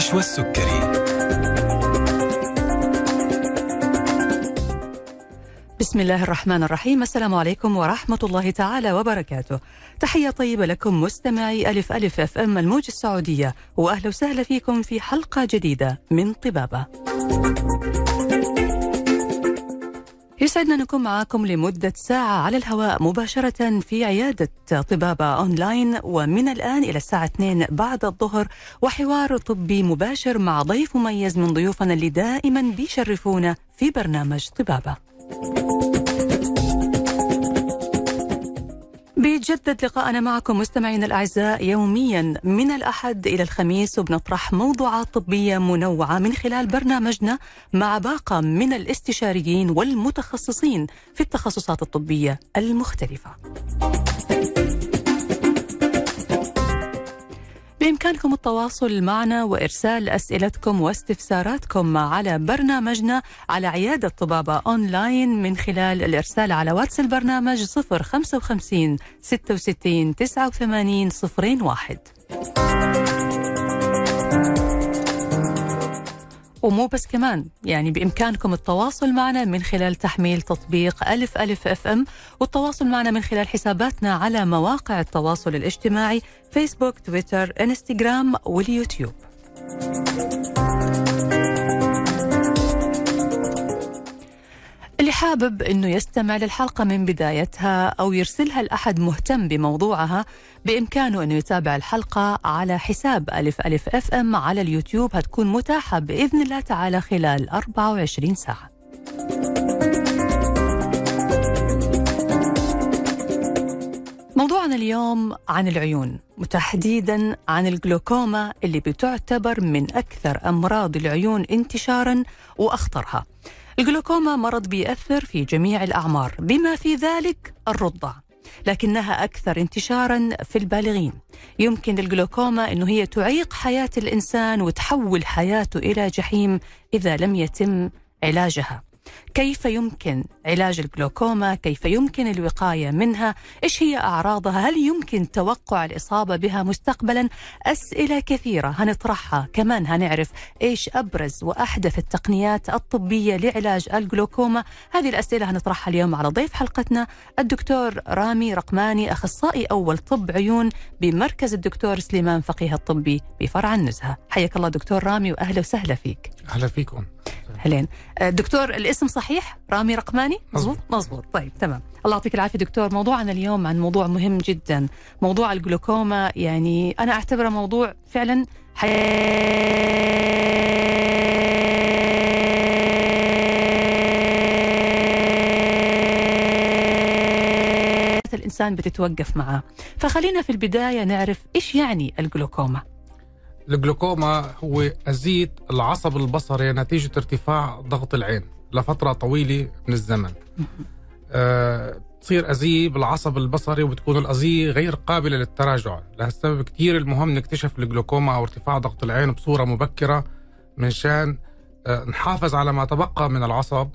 الداعش والسكري. بسم الله الرحمن الرحيم. السلام عليكم ورحمة الله تعالى وبركاته. تحية طيبة لكم مستمعي ألف ألف FM الموج السعودية. وأهلا وسهلا فيكم في حلقة جديدة من طبابة. يسعدنا نكون معاكم لمدة ساعة على الهواء مباشرة في عيادة طبابة أونلاين. ومن الآن إلى الساعة 2 بعد الظهر وحوار طبي مباشر مع ضيف مميز من ضيوفنا اللي دائما بيشرفونا في برنامج طبابة. بيتجدد لقاءنا معكم مستمعينا الأعزاء يوميا من الأحد إلى الخميس وبنطرح موضوعات طبية منوعة من خلال برنامجنا مع باقة من الاستشاريين والمتخصصين في التخصصات الطبية المختلفة. بإمكانكم التواصل معنا وإرسال أسئلتكم واستفساراتكم على برنامجنا على عيادة طبابة أونلاين من خلال الإرسال على واتس البرنامج 055 66 89 01 ومو بس كمان يعني بإمكانكم التواصل معنا من خلال تحميل تطبيق ألف ألف FM والتواصل معنا من خلال حساباتنا على مواقع التواصل الاجتماعي فيسبوك تويتر انستغرام واليوتيوب. اللي حابب إنه يستمع للحلقة من بدايتها أو يرسلها لأحد مهتم بموضوعها بإمكانه إنه يتابع الحلقة على حساب ألف ألف أف أم على اليوتيوب هتكون متاحة بإذن الله تعالى خلال 24 ساعة. موضوعنا اليوم عن العيون وتحديدا عن الجلوكوما اللي بتعتبر من أكثر أمراض العيون انتشارا وأخطرها. الجلوكوما مرض بيأثر في جميع الأعمار بما في ذلك الرضع لكنها أكثر انتشارا في البالغين. يمكن الجلوكوما أنه هي تعيق حياة الإنسان وتحول حياته إلى جحيم إذا لم يتم علاجها. كيف يمكن علاج الجلوكوما؟ كيف يمكن الوقاية منها؟ إيش هي أعراضها؟ هل يمكن توقع الإصابة بها مستقبلا؟ أسئلة كثيرة هنطرحها. كمان هنعرف إيش أبرز وأحدث التقنيات الطبية لعلاج الجلوكوما. هذه الأسئلة هنطرحها اليوم على ضيف حلقتنا الدكتور رامي رقماني أخصائي أول طب عيون بمركز الدكتور سليمان فقيه الطبي بفرع النزهة. حياك الله دكتور رامي وأهلا وسهلا فيك. أهلا فيكم. اهلين دكتور الاسم صحيح؟ رامي رقماني؟ مزبوط مزبوط طيب تمام. الله يعطيك العافية دكتور. موضوعنا اليوم عن موضوع مهم جدا موضوع الجلوكوما. يعني أنا أعتبره موضوع فعلا حياة الإنسان بتتوقف معاه فخلينا في البداية نعرف إيش يعني الجلوكوما. الجلوكوما هو أزيد العصب البصري نتيجة ارتفاع ضغط العين. لفترة طويلة من الزمن. أه تصير أزية بالعصب البصري وبتكون الأزية غير قابلة للتراجع. لهالسبب كتير المهم نكتشف الجلوكوما أو ارتفاع ضغط العين بصورة مبكرة منشان أه نحافظ على ما تبقى من العصب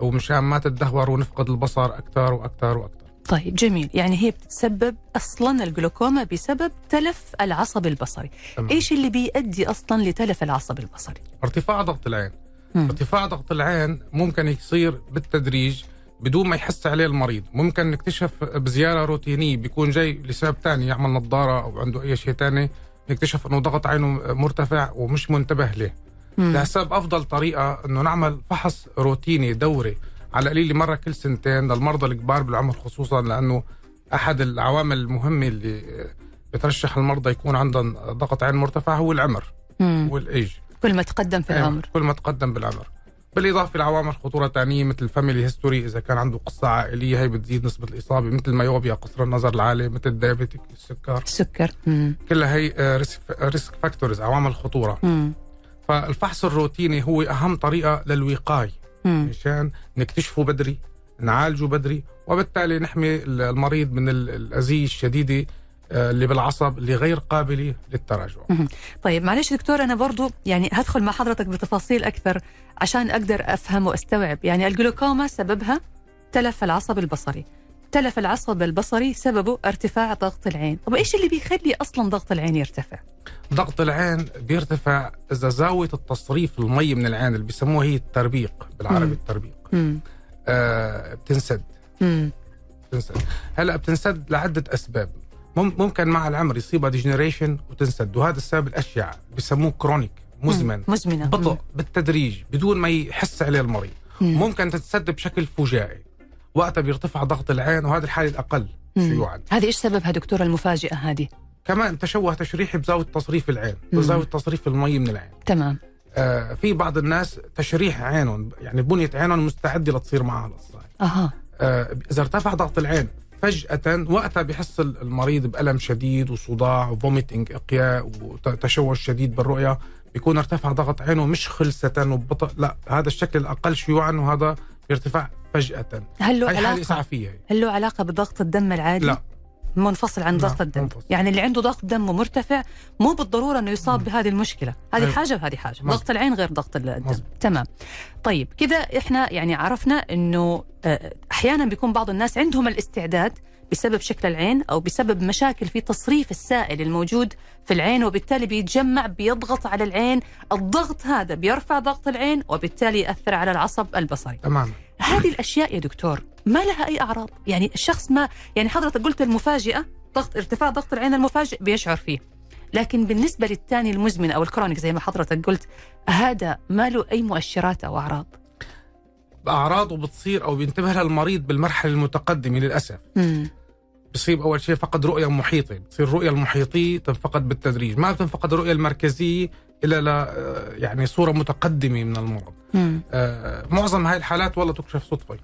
ومشان ما تدهور ونفقد البصر أكثر وأكثر وأكثر طيب جميل. يعني هي بتتسبب أصلا الجلوكوما بسبب تلف العصب البصري. تمام. إيش اللي بيؤدي أصلا لتلف العصب البصري؟ ارتفاع ضغط العين. ارتفاع ضغط العين ممكن يصير بالتدريج بدون ما يحس عليه المريض. ممكن نكتشف بزيارة روتينية بيكون جاي لسبب ثاني يعمل نظارة أو عنده أي شيء ثاني نكتشف إنه ضغط عينه مرتفع ومش منتبه له. لهالسبب أفضل طريقة إنه نعمل فحص روتيني دوري على القليل مرة كل سنتين للمرضى الكبار بالعمر خصوصا لأنه أحد العوامل المهمة اللي بترشح المرضى يكون عندهم ضغط عين مرتفع هو العمر والإيج. كل ما تقدم في العمر. كل ما تقدم بالعمر. بالإضافة لعوامل خطورة ثانية مثل ال family history إذا كان عنده قصة عائلية هي بتزيد نسبة الإصابة مثل ال myopia قصر النظر العالي مثل ال diabetic السكر. السكر كلها هي risk factors عوامل خطورة. مم. فالفحص الروتيني هو أهم طريقة للوقاية. مشان نكتشفه بدري نعالجه بدري وبالتالي نحمي المريض من الأذية الشديدة اللي بالعصب اللي غير قابله للتراجع. طيب معلش دكتور أنا برضو يعني هدخل مع حضرتك بتفاصيل أكثر عشان أقدر أفهم وأستوعب. يعني الجلوكوما سببها تلف العصب البصري. تلف العصب البصري سببه ارتفاع ضغط العين. طب إيش اللي بيخلي أصلا ضغط العين يرتفع؟ ضغط العين بيرتفع إذا زاوية التصريف المي من العين اللي بيسموها هي التربيق بالعربي مم. التربيق. مم. آه بتنسد. مم. بتنسد. هلأ بتنسد لعدة أسباب. ممكن مع العمر يصيبها degeneration وتنسد وهذا السبب الاشيع بيسموه chronic مزمن. مزمنة. بطء بالتدريج بدون ما يحس عليه المريض. مم. ممكن تتسد بشكل فجائي. وقتها بيرتفع ضغط العين وهذا الحاله الأقل. شيوعا. هذه إيش سببها دكتور المفاجئة هذه؟ كمان تشوه تشريحي بزاوية تصريف العين مم. وزاويه تصريف المي من العين. تمام. آه في بعض الناس تشريح عينهم يعني بنية عينهم مستعدة لتصير معها القصة أها. آه إذا ارتفع ضغط العين فجأة وقتها بحس المريض بألم شديد وصداع وفوميتنج إقياء وتشوش شديد بالرؤية بيكون ارتفع ضغط عينه مش خلسة وببطء لا هذا الشكل الأقل شيوعا وهذا بيرتفع فجأة. هل له إسعافية هي. هل له علاقة بضغط الدم العادي؟ لا. منفصل عن ضغط الدم منفصل. يعني اللي عنده ضغط دمه مرتفع مو بالضرورة إنه يصاب. بهذه المشكلة هذه أيوة. حاجة وهذه حاجة مظبوط. ضغط العين غير ضغط الدم مظبوط. تمام طيب كذا إحنا يعني عرفنا إنه آه، أحيانا بيكون بعض الناس عندهم الاستعداد بسبب شكل العين أو بسبب مشاكل في تصريف السائل الموجود في العين وبالتالي بيتجمع بيضغط على العين الضغط هذا بيرفع ضغط العين وبالتالي ياثر على العصب البصري تماما هذه الأشياء يا دكتور ما لها أي أعراض. يعني الشخص ما يعني حضرتك قلت المفاجئة ضغط ارتفاع ضغط العين المفاجئ بيشعر فيه. لكن بالنسبة للثاني المزمن أو الكرونيك زي ما حضرتك قلت هذا ما له أي مؤشرات أو أعراض. أعراضه بتصير أو بينتبه لها المريض بالمرحلة المتقدمة للأسف. مم. بصيب أول شيء فقد رؤية محيطة. بتصير الرؤية المحيطية تنفقد بالتدريج. ما بتنفقد الرؤية المركزية إلا ل آه، يعني صورة متقدمة من المرض. آه، معظم هاي الحالات والله تكشف صدفة.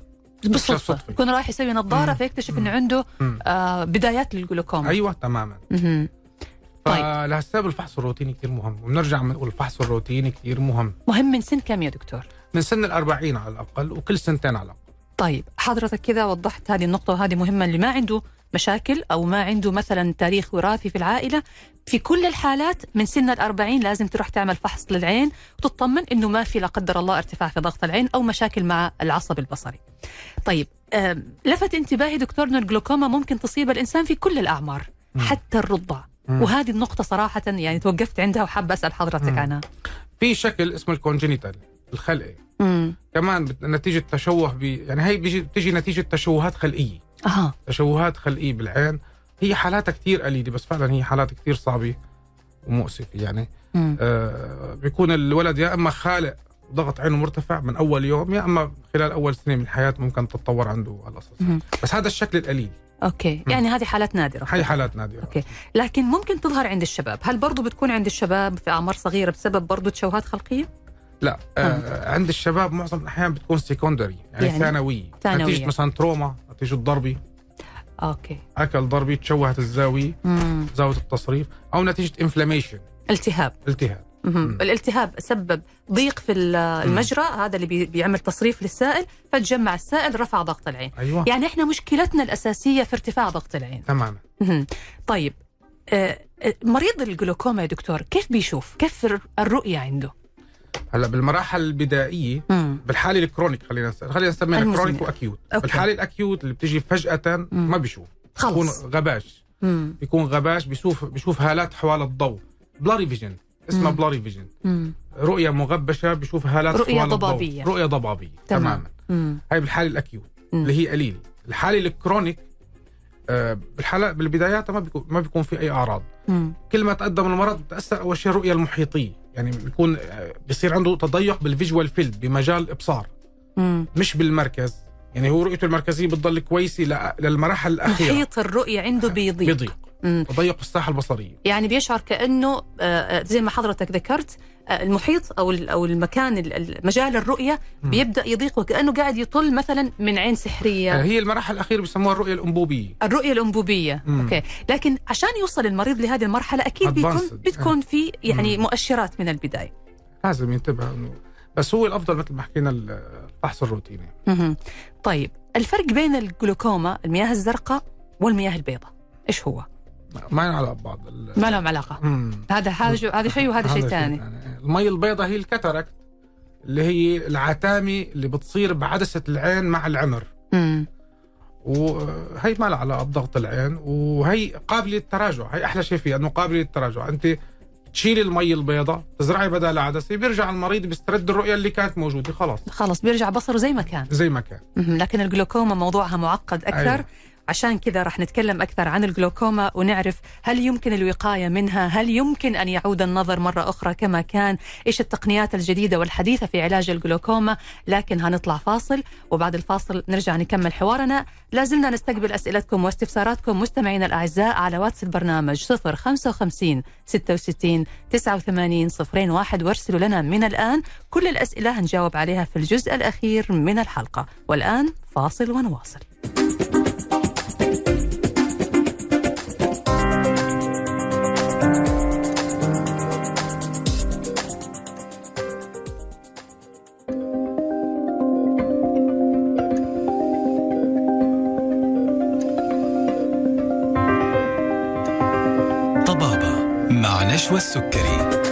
بالصدفه. يكون رايح يسوي نظارة مم. فيكتشف إنه عنده. آه بدايات للجلوكوما أيوة تماما. طيب. فلهالسبب الفحص الروتيني كثير مهم وبنرجع بنقول الفحص الروتيني كثير مهم مهم من سن كم يا دكتور من سن الأربعين على الأقل وكل سنتين على الأقل طيب حضرتك كذا وضحت هذه النقطة وهذه مهمة اللي ما عنده مشاكل أو ما عنده مثلا تاريخ وراثي في العائلة في كل الحالات من سن الأربعين لازم تروح تعمل فحص للعين وتطمن أنه ما في لا قدر الله ارتفاع في ضغط العين أو مشاكل مع العصب البصري طيب لفت انتباهي دكتور أن الجلوكوما ممكن تصيب الإنسان في كل الأعمار مم. حتى الرضع مم. وهذه النقطة صراحة يعني توقفت عندها وحابة أسأل حضرتك. عنها في شكل اسمه الكونجينيتال الخلقي مم. كمان نتيجة تشوه ب يعني هي بيجي بتيجي نتيجة تشوهات خلقية أها. تشوهات خلقية بالعين. هي حالاتها كثير قليلة بس فعلا هي حالات كثير صعبة ومؤسفة يعني. مم. آه بيكون الولد يا إما خالق ضغط عينه مرتفع من أول يوم يا إما خلال أول سنة من الحياة ممكن تتطور عنده هالقصص مم. بس هذا الشكل القليل. okay. يعني هذه حالات نادرة. هي حالات نادرة. okay. لكن ممكن تظهر عند الشباب. هل برضو بتكون عند الشباب في أعمار صغيرة بسبب برضو تشوهات خلقية؟ لا آه عند الشباب معظم الأحيان بتكون secondary يعني, يعني ثانويه ثانوية. نتيجه مثلا trauma نتيجه ضربي okay أكل ضربي تشوهت الزاوية مم. زاوية التصريف أو نتيجة inflammation التهاب التهاب. مم. الالتهاب سبب ضيق في ال- المجرى هذا اللي بي- بيعمل تصريف للسائل فتجمع السائل رفع ضغط العين أيوه يعني إحنا مشكلتنا الأساسية في ارتفاع ضغط العين تماما. طيب آه، آه، مريض الجلوكوما يا دكتور كيف بيشوف؟ كيف الر- الرؤية عنده؟ هلا بالمراحل البدائية مم. بالحالة ال chronic خلينا نس- خلينا نسميها. chronic و acute okay. بالحالة ال acute اللي بتيجي فجأة ما بيشوف بيكون خلص غباش مم. بيكون غباش بيشوف بيشوف هالات حوالي الضوء blurry vision اسمها مم. blurry vision مم. رؤية مغبشة بيشوف هالات رؤية حوالي ضبابية. الضوء رؤية ضبابية تمام. تماما مم. هاي بالحالة ال acute مم. اللي هي قليلة الحالة ال chronic آه، بالحالة بالبدايات ما بيكون ما بيكون في أي أعراض مم. كل ما تقدم المرض بتأثر أول شيء الرؤيه المحيطية يعني بيكون آه، بيصير عنده تضيق بال visual field بمجال الابصار. مش بالمركز يعني هو رؤيته المركزيه بتضل كويسة ل- للمراحل الأخيرة. محيط الرؤية عنده بيضيق. بيضيق. مم. تضيق الساحة البصرية. يعني بيشعر كأنه آه، آه، زي ما حضرتك ذكرت آه، المحيط أو أو المكان ال- ال- مجال الرؤية. بيبدأ يضيق وكأنه قاعد يطل مثلا من عين سحرية. هي المراحل الأخيرة بيسموها الرؤية الأنبوبية. الرؤية الأنبوبية. مم. okay. لكن عشان يوصل المريض لهذه المرحلة أكيد بيكون. بتكون في يعني مم. مؤشرات من البداية. لازم ينتبه إنه بس هو الأفضل مثل ما حكينا الفحص الروتيني. طيب الفرق بين الجلوكوما المياه الزرقاء والمياه البيضاء إيش هو؟ ما ينعلق ببعض ال- ما لهم علاقة. مم. هذا هذا هذا شيء وهذا شيء ثاني. يعني المي البيضاء هي ال cataract اللي هي العتامه اللي بتصير بعدسة العين مع العمر. مم. وهي ما لها علاقة بضغط العين وهي قابله للتراجع هي أحلى شيء فيها إنه قابله للتراجع. أنت تشيل المي البيضاء تزرعي بدل عدسه بيرجع المريض بيسترد الرؤية اللي كانت موجودة خلاص خلص بيرجع بصره زي ما كان زي ما كان. لكن الجلوكوما موضوعها معقد أكثر أيوة. عشان كذا رح نتكلم أكثر عن الجلوكوما ونعرف هل يمكن الوقاية منها هل يمكن أن يعود النظر مرة أخرى كما كان إيش التقنيات الجديدة والحديثة في علاج الجلوكوما. لكن هنطلع فاصل وبعد الفاصل نرجع نكمل حوارنا. لازلنا نستقبل أسئلتكم واستفساراتكم مستمعينا الأعزاء على واتس البرنامج 055 66 89 01 وارسلوا لنا من الآن كل الأسئلة هنجاوب عليها في الجزء الأخير من الحلقة. والآن فاصل ونواصل. السكري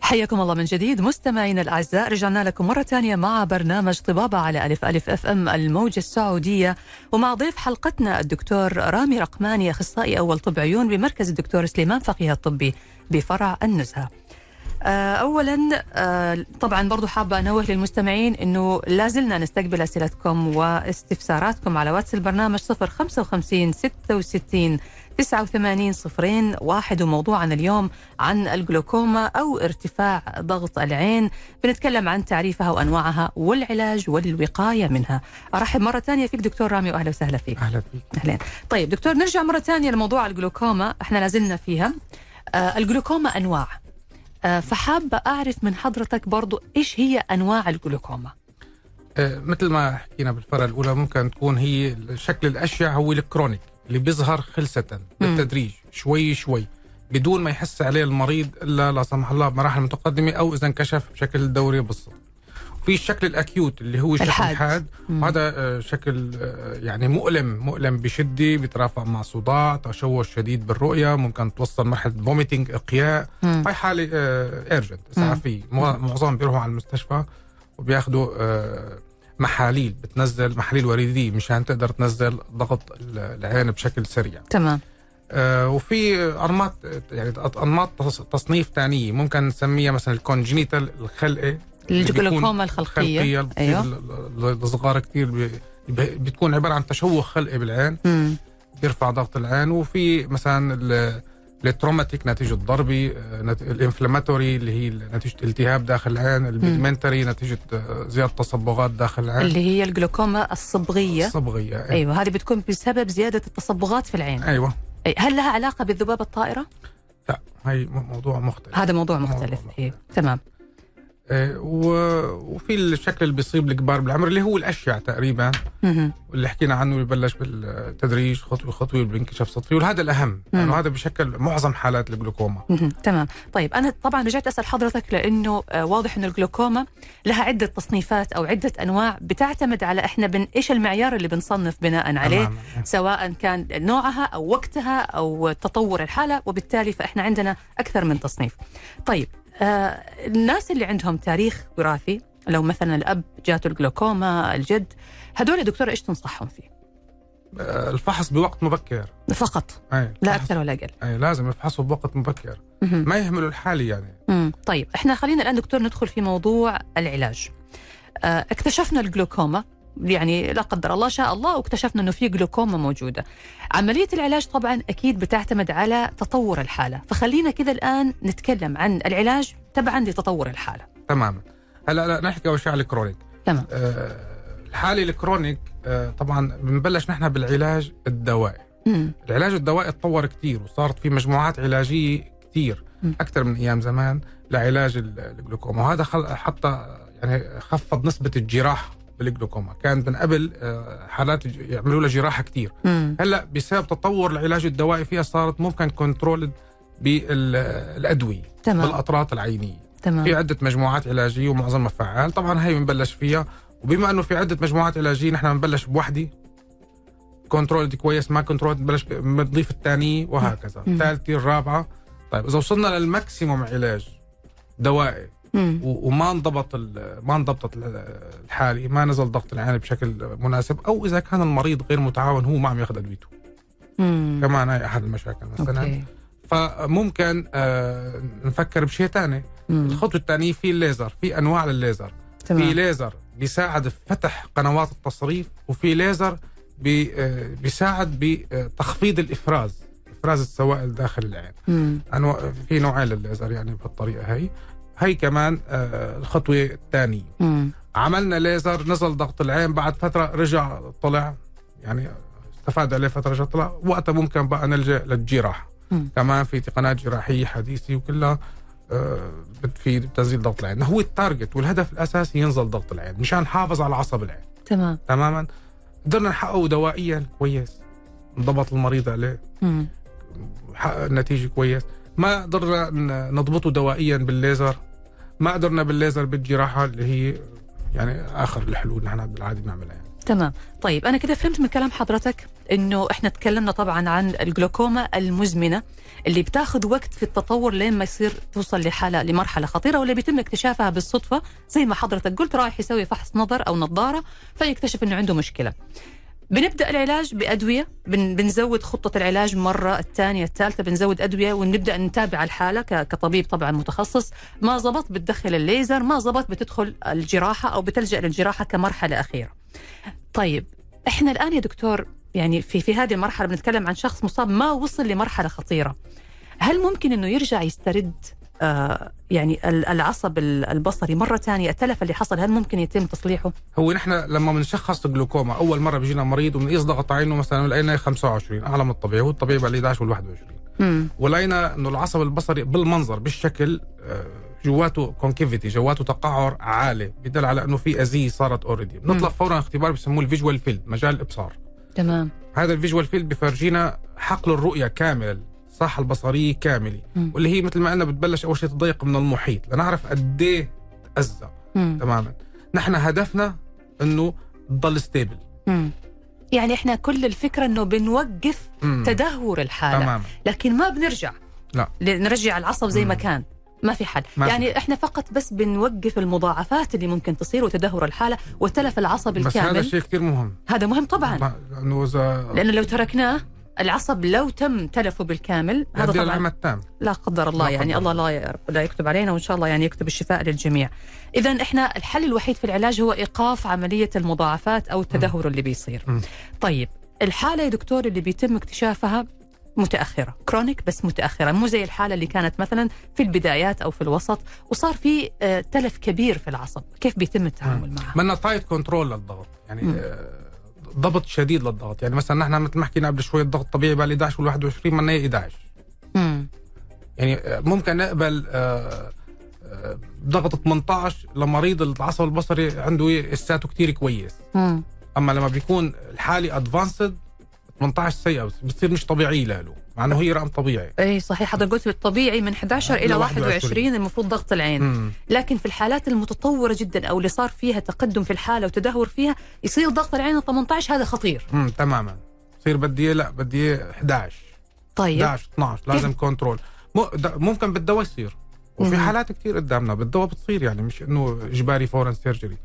حياكم الله من جديد مستمعينا الأعزاء رجعنا لكم مرة ثانية مع برنامج طبابة على ألف ألف أف أم الموجة السعودية ومع ضيف حلقتنا الدكتور رامي رقماني أخصائي أول طب عيون بمركز الدكتور سليمان فقيه الطبي بفرع النزهة. آه، اولا آه، طبعا برضو حابة أنوه للمستمعين إنه لازلنا نستقبل أسئلتكم واستفساراتكم على واتس البرنامج 055 66 89 صفرين واحد وموضوعنا اليوم عن الجلوكوما أو ارتفاع ضغط العين. بنتكلم عن تعريفها وأنواعها والعلاج والوقاية منها. أرحب مرة ثانية فيك دكتور رامي وأهلا وسهلا فيك. أهلا فيك. أهلين. طيب دكتور نرجع مرة ثانية لموضوع الجلوكوما. إحنا لازلنا فيها. آه الجلوكوما أنواع. آه فحابة أعرف من حضرتك برضو إيش هي أنواع الجلوكوما؟ آه، مثل ما حكينا بالفقرة الأولى ممكن تكون هي الشكل الأشيع هو ال chronic. اللي بيظهر خلسة بالتدريج شوي شوي بدون ما يحس عليه المريض إلا لا سمح الله بمراحل متقدمة أو إذا انكشف بشكل دوري بالصدفة في الشكل ال acute اللي هو شكل الحاد. الحاد مم. وهذا آه، شكل آه، يعني مؤلم مؤلم بشدة بيترافق مع صداع تشوش شديد بالرؤية ممكن توصل مرحلة vomiting إقياء مم. هاي حالة urgent اسعافية مو- معظمهم بيروحوا على المستشفى وبياخذوا آه، محاليل بتنزل محاليل وريدية مشان تقدر تنزل ضغط ال- العين بشكل سريع. تمام. آه، وفي انماط يعني انماط تص- تصنيف ثانية ممكن نسميها مثلا ال congenital الخلقي الجلوكوما الخلقيه خلقية. أيوه. الصغار كثير بتكون عبارة عن تشوه خلقي بالعين. مم. بيرفع ضغط العين. وفي مثلا ال traumatic نتيجة ضربة آه، ال inflammatory اللي هي نتيجة التهاب داخل العين ال pigmentary نتيجة آه، زيادة تصبغات داخل العين. اللي هي الجلوكوما الصبغية. الصبغية أيوة. أيوه هذه بتكون بسبب زيادة التصبغات في العين. أيوه. هل لها علاقة بالذبابه الطائرة؟ لا هي موضوع مختلف. هذا موضوع موضوع مختلف. مختلف. إيه. تمام. وفي الشكل اللي بيصيب الكبار بالعمر اللي هو الاشيع تقريبا. واللي حكينا عنه اللي ببلش بالتدريج خطوة خطوة بينكشف صدفي وهذا الأهم لأنه هذا بشكل معظم حالات الجلوكوما. تمام طيب أنا طبعا رجعت أسأل حضرتك لأنه آه، واضح إنه الجلوكوما لها عدة تصنيفات أو عدة أنواع بتعتمد على إحنا بن إيش المعيار اللي بنصنف بناء عليه تماماً. سواء كان نوعها أو وقتها أو تطور الحالة وبالتالي فإحنا عندنا أكثر من تصنيف. طيب الناس اللي عندهم تاريخ وراثي لو مثلا الأب جاته الجلوكوما الجد هدول يا دكتور إيش تنصحهم فيه؟ آه، الفحص بوقت مبكر فقط أي. لا أكثر ولا أقل. أي لازم يفحصوا بوقت مبكر. ما يهملوا الحالة يعني مم. طيب إحنا خلينا الآن دكتور ندخل في موضوع العلاج. آه اكتشفنا الجلوكوما يعني لا قدر الله شاء الله واكتشفنا إنه في جلوكوما موجودة. عملية العلاج طبعا أكيد بتعتمد على تطور الحالة، فخلينا كذا الآن نتكلم عن العلاج تبعا لتطور الحالة. تماما هلا لنحكي أول شيء على ال chronic تمام. آه الحالة ال chronic آه طبعا بنبلش نحن بالعلاج الدوائي مم. العلاج الدوائي تطور كتير وصارت في مجموعات علاجية كتير مم. أكثر من أيام زمان لعلاج ال- الجلوكوما وهذا. حتى يعني خفض نسبة الجراح بالجلوكوما. كان من قبل آه، حالات يعملوا لها جراحة كتير. مم. هلأ بسبب تطور العلاج الدوائي فيها صارت ممكن control بالأدوية تمام. بالقطرات العينية. في تمام عدة مجموعات علاجية ومعظمها فعال طبعا هي بنبلش فيها. وبما إنه في عدة مجموعات علاجية نحن بنبلش بوحدة control كويس ما control بنبلش بنضيف الثانية وهكذا. مم. الثالثة الرابعة. طيب إذا وصلنا لل maximum علاج دوائي وما انضبط ما انضبطت ال- الحالة ما نزل ضغط العين بشكل مناسب أو إذا كان المريض غير متعاون هو ما عم ياخذ أدويته. كمان هاي أحد المشاكل مثلا. أوكي. فممكن آه نفكر بشيء ثاني. الخطوة الثانية في الليزر في أنواع للليزر في تمام. ليزر بيساعد في فتح قنوات التصريف وفي ليزر بي آه، بيساعد بتخفيض الإفراز إفراز السوائل داخل العين. مم. أنواع في نوعين للليزر يعني بهالطريقة هي. هي كمان آه، الخطوة الثانية. عملنا ليزر نزل ضغط العين بعد فترة رجع طلع يعني استفاد عليه فترة رجع طلع. وقتها ممكن بقى نلجأ للجراحة. كمان في تقنيات جراحية حديثة وكلها آه، بتفيد بتنزيل ضغط العين. هو ال target والهدف الأساسي ينزل ضغط العين مشان نحافظ على عصب العين. تمام. تماما؟ قدرنا نحققه دوائيا كويس. انضبط المريض عليه. حقق النتيجه كويس. ما قدرنا نضبطه دوائيا بالليزر. ما قدرنا بالليزر بالجراحه اللي هي يعني آخر الحلول نحن بالعاده بنعملها يعني. تمام طيب أنا كده فهمت من كلام حضرتك إنه إحنا تكلمنا طبعا عن الجلوكوما المزمنة اللي بتاخذ وقت في التطور لين ما يصير توصل لحالة لمرحلة خطيرة واللي بيتم اكتشافها بالصدفة زي ما حضرتك قلت رايح يسوي فحص نظر أو نظارة فيكتشف إنه عنده مشكلة بنبدأ العلاج بأدوية. بن بنزود خطة العلاج مرة الثانية الثالثة. بنزود أدوية ونبدأ نتابع الحالة كطبيب طبعا متخصص. ما زبط بتدخل الليزر ما زبط بتدخل الجراحة أو بتلجأ للجراحة كمرحلة أخيرة. طيب إحنا الآن يا دكتور يعني في في هذه المرحلة بنتكلم عن شخص مصاب ما وصل لمرحلة خطيرة. هل ممكن إنه يرجع يسترد؟ يعني ال- العصب ال- البصري مرة ثانية التلف اللي حصل هل ممكن يتم تصليحه؟ هو نحن لما بنشخص الجلوكوما أول مرة بيجينا مريض وبنقيس ضغط عينه مثلا لقينا 25 أعلى من الطبيعي هو الطبيعي بقى 11 وال 21 امم ولقينا إنه العصب البصري بالمنظر بالشكل آه، جواته concavity جواته تقعر عالي بدل على إنه في أذية صارت already بنطلب فورا اختبار بسموه ال visual field مجال الإبصار. تمام. هذا ال visual field بفرجينا حقل الرؤية كامل. الصحة البصرية كاملة. مم. واللي هي مثل ما قلنا بتبلش أول شيء تضيق من المحيط لنعرف قد إيه تأذى مم. تماما. نحن هدفنا إنه تضل ستيبل مم. يعني إحنا كل الفكرة إنه بنوقف تدهور الحالة. تماما. لكن ما بنرجع. لا. نرجع العصب زي ما مم. كان. ما في حل. ما في يعني إحنا فقط بس بنوقف المضاعفات اللي ممكن تصير وتدهور الحالة وتلف العصب بس الكامل. هذا شيء كثير مهم. هذا مهم طبعا. ما- لأنه إذا لأنه لو تركناه العصب لو تم تلفه بالكامل هذا طبعا التام لا قدر الله لا يعني قدر الله لا لا يكتب علينا وإن شاء الله يعني يكتب الشفاء للجميع. اذا إحنا الحل الوحيد في العلاج هو إيقاف عملية المضاعفات أو التدهور اللي بيصير. مم. طيب الحالة يا دكتور اللي بيتم اكتشافها متأخرة، chronic بس متأخرة، مو زي الحالة اللي كانت مثلا في البدايات أو في الوسط وصار في آه، تلف كبير في العصب، كيف بيتم التعامل معها؟ بدنا tight control للضغط يعني ضبط شديد للضغط يعني مثلا نحن مثل ما حكينا قبل شوي الضغط الطبيعي بال 11 وال 21 بدنا إياه 11 مم. يعني آه، ممكن نقبل آه، آه، ضغط 18 لمريض العصب البصري عنده اساته كتير كويس مم. أما لما بيكون الحالة ادفانسد 18 سيئة بتصير مش طبيعية له مع إنه هي رقم طبيعي. اي صحيح حضرتك قلت بالطبيعي من 11 إلى إلى 21 21 المفروض ضغط العين. مم. لكن في الحالات المتطورة جدا أو اللي صار فيها تقدم في الحالة وتدهور فيها يصير ضغط العين 18 هذا خطير. امم تماما. بصير بدي لا بدي إياه 11 طيب 11 12 لازم control. ممكن بالدواء يصير. وفي مم. حالات كتير قدامنا بالدواء بتصير يعني مش إنه إجباري فورا surgery.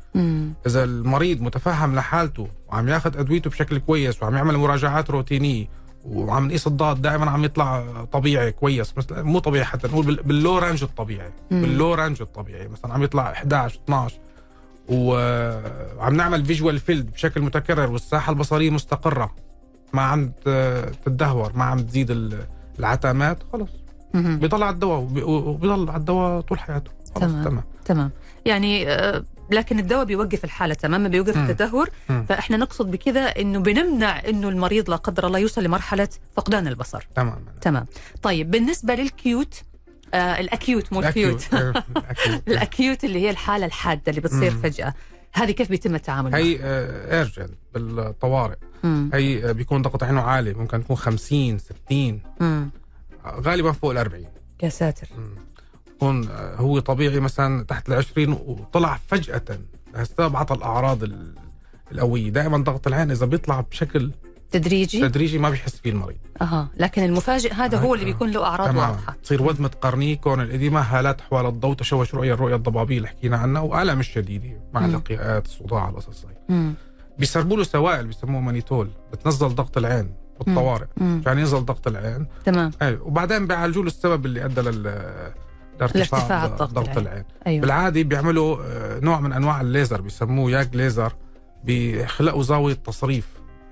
إذا المريض متفهم لحالته وعم ياخذ أدويته بشكل كويس وعم يعمل مراجعات روتينية وعم نقيس الضغط دائما عم يطلع طبيعي كويس مثل مو طبيعي حتى نقول بال- بال low range الطبيعي. بال low range الطبيعي مثلا عم يطلع 11 12 وعم نعمل visual field بشكل متكرر والساحة البصرية مستقرة ما عم تتدهور ما عم تزيد ال- العتمات خلص. بيضل على الدواء وبي- وبيضل على الدواء طول حياته. تمام تمام يعني آه، لكن الدواء بيوقف الحالة تماما بيوقف مم. التدهور مم. فإحنا نقصد بكذا إنه بنمنع إنه المريض لا قدر الله يوصل لمرحلة فقدان البصر تماما تمام طيب بالنسبة للكيوت آه الأكيوت مو الكيوت. إيه، أكيوت. الأكيوت اللي هي الحالة الحادة اللي بتصير مم. فجأة هذه كيف بيتم التعامل معها؟ هي ايرجنت بالطوارئ مم. هي آه، بيكون ضغط عينه عالي ممكن تكون 50 60 مم. غالبا فوق ال 40 يا ساتر يكون آه، هو طبيعي مثلا تحت ال 20 وطلع فجأة. السبب عطى الأعراض ال- القوية. دائما ضغط العين إذا بيطلع بشكل تدريجي؟ تدريجي ما بيحس فيه المريض. أها. لكن المفاجئ هذا هو اللي بيكون له أعراض تمام واضحة. تصير وذمه قرنيه كون الإديمة هالات حوال الضوء تشوش رؤية الرؤية الضبابية اللي حكينا عنها والم الشديدة مع مم. الاقياءات الصداع القصص هي. بيسربوا له سوائل بيسموه مانيتول بتنزل ضغط العين بالطوارئ. عشان ينزل ضغط العين. تمام. أي وبعدين بيعالجوا له السبب اللي أدى لل لارتفاع لارتفاع الضغط ضغط العين. العين أيوه. بالعادة بيعملوا آه، نوع من أنواع الليزر بيسموه YAG laser بيخلقوا زاوية تصريف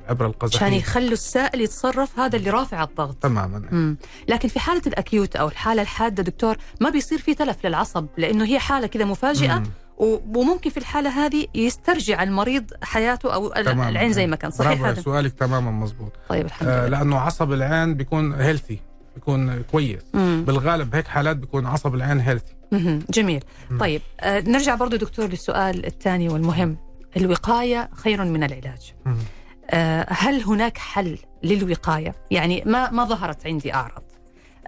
عبر القزحيه عشان يخلوا السائل يتصرف هذا اللي رافع الضغط. تماما. مم. لكن في حالة ال acute أو الحالة الحادة دكتور ما بيصير في تلف للعصب لأنه هي حالة كذا مفاجئة مم. وممكن في الحالة هذه يسترجع المريض حياته ال- تماماً. العين زي ما كان. صحيح هذا؟ سؤالك تماما مزبوط. طيب الحمد آه لله. لأنه عصب العين بيكون healthy بيكون كويس. مم. بالغالب هيك حالات بيكون عصب العين healthy. جميل. مم. طيب آه نرجع برضو دكتور للسؤال الثاني والمهم. الوقاية خير من العلاج. آه، هل هناك حل للوقاية؟ يعني ما ما ظهرت عندي أعراض.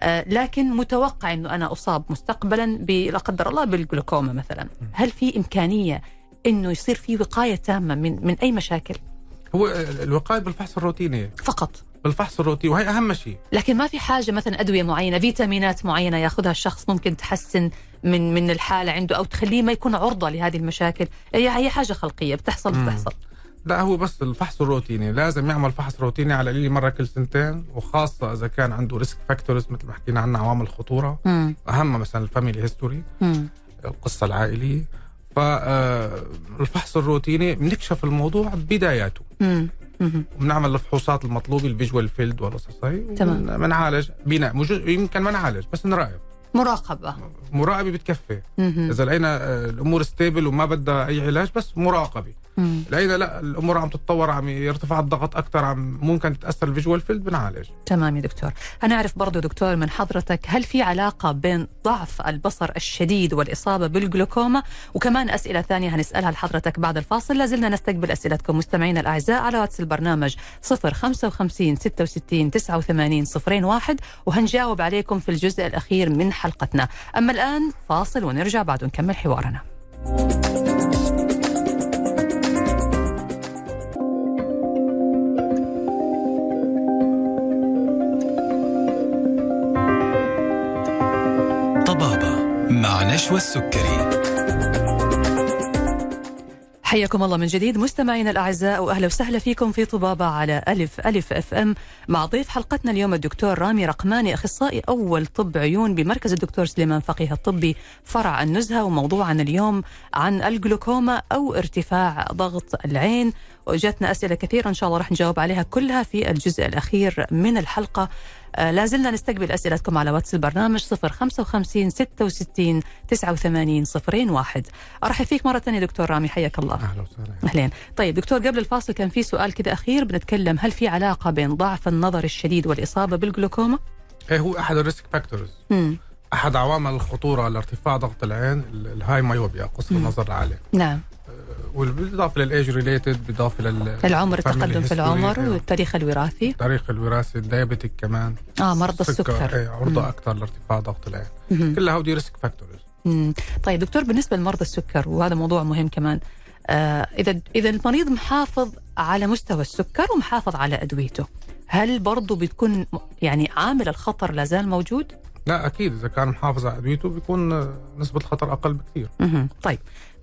آه، لكن متوقع إنه أنا أصاب مستقبلا لا قدر الله بالجلوكوما مثلا، هل في إمكانية إنه يصير في وقاية تامة من من أي مشاكل؟ هو الوقاية بالفحص الروتيني. فقط؟ بالفحص الروتيني وهي أهم شيء لكن ما في حاجة مثلا أدوية معينة، فيتامينات معينة يأخذها الشخص ممكن تحسن من من الحالة عنده أو تخليه ما يكون عرضة لهذه المشاكل، هي هي حاجة خلقية بتحصل مم. بتحصل. لا هو بس الفحص الروتيني لازم يعمل فحص روتيني على القليل مرة كل سنتين وخاصة إذا كان عنده risk factors مثل ما حكينا عنها عوامل الخطوره مم. أهم مثلا ال family history. القصة العائلية فالفحص الروتيني بنكشف الموضوع بداياته مم. وبنعمل الفحوصات المطلوبة ال visual field والقصص هي تمام. بنعالج بناء. موجود يمكن ما نعالج بس نراقب. مراقبة. مراقبة بتكفي. إذا لقينا آه، الأمور stable وما بدها أي علاج بس مراقبة. لقينا لا الأمور عم تتطور عم يرتفع الضغط أكثر عم ممكن تتأثر ال visual field بنعالج. تمام يا دكتور. هنعرف برضو دكتور من حضرتك هل في علاقة بين ضعف البصر الشديد والإصابة بالجلوكوما؟ وكمان أسئلة ثانية هنسألها لحضرتك بعد الفاصل. لازلنا نستقبل أسئلتكم. مستمعينا الأعزاء على واتس البرنامج 055 66 89 01 وهنجاوب عليكم في الجزء الأخير من حلقتنا. أما الآن فاصل ونرجع بعد نكمل حوارنا. نشوى السكري حياكم الله من جديد مستمعينا الأعزاء وأهلا وسهلا فيكم في طبابة على ألف ألف FM مع ضيف حلقتنا اليوم الدكتور رامي رقماني أخصائي أول طب عيون بمركز الدكتور سليمان فقيه الطبي فرع النزهة وموضوعنا اليوم عن الجلوكوما أو ارتفاع ضغط العين. وجاتنا أسئلة كثيرة إن شاء الله راح نجاوب عليها كلها في الجزء الأخير من الحلقة. آه، لازلنا نستقبل أسئلتكم على واتس البرنامج 055 66 89 01 أرحب فيك مرة ثانية دكتور رامي حياك الله. أهلا وسهلا. أهلين. طيب دكتور قبل الفاصل كان في سؤال كذا أخير بنتكلم هل في علاقة بين ضعف النظر الشديد والإصابة بالجلوكوما؟ إيه هو أحد ال risk factors. أحد عوامل الخطورة لارتفاع ضغط العين ال- ال high myopia قصر. النظر العالي. نعم. وبالاضافه لل age related بالاضافه لل العمر التقدم في العمر إيه. والتاريخ الوراثي التاريخ الوراثي ال diabetic كمان آه مرضى السكر إيه عرضة مم. أكثر لارتفاع ضغط العين. كلها هودي risk factors. طيب دكتور بالنسبة لمرضى السكر وهذا موضوع مهم كمان آه إذا إذا المريض محافظ على مستوى السكر ومحافظ على أدويته هل برضه بتكون يعني عامل الخطر لازال موجود؟ لا أكيد إذا كان محافظ على أدويته بيكون نسبة الخطر أقل بكثير. طيب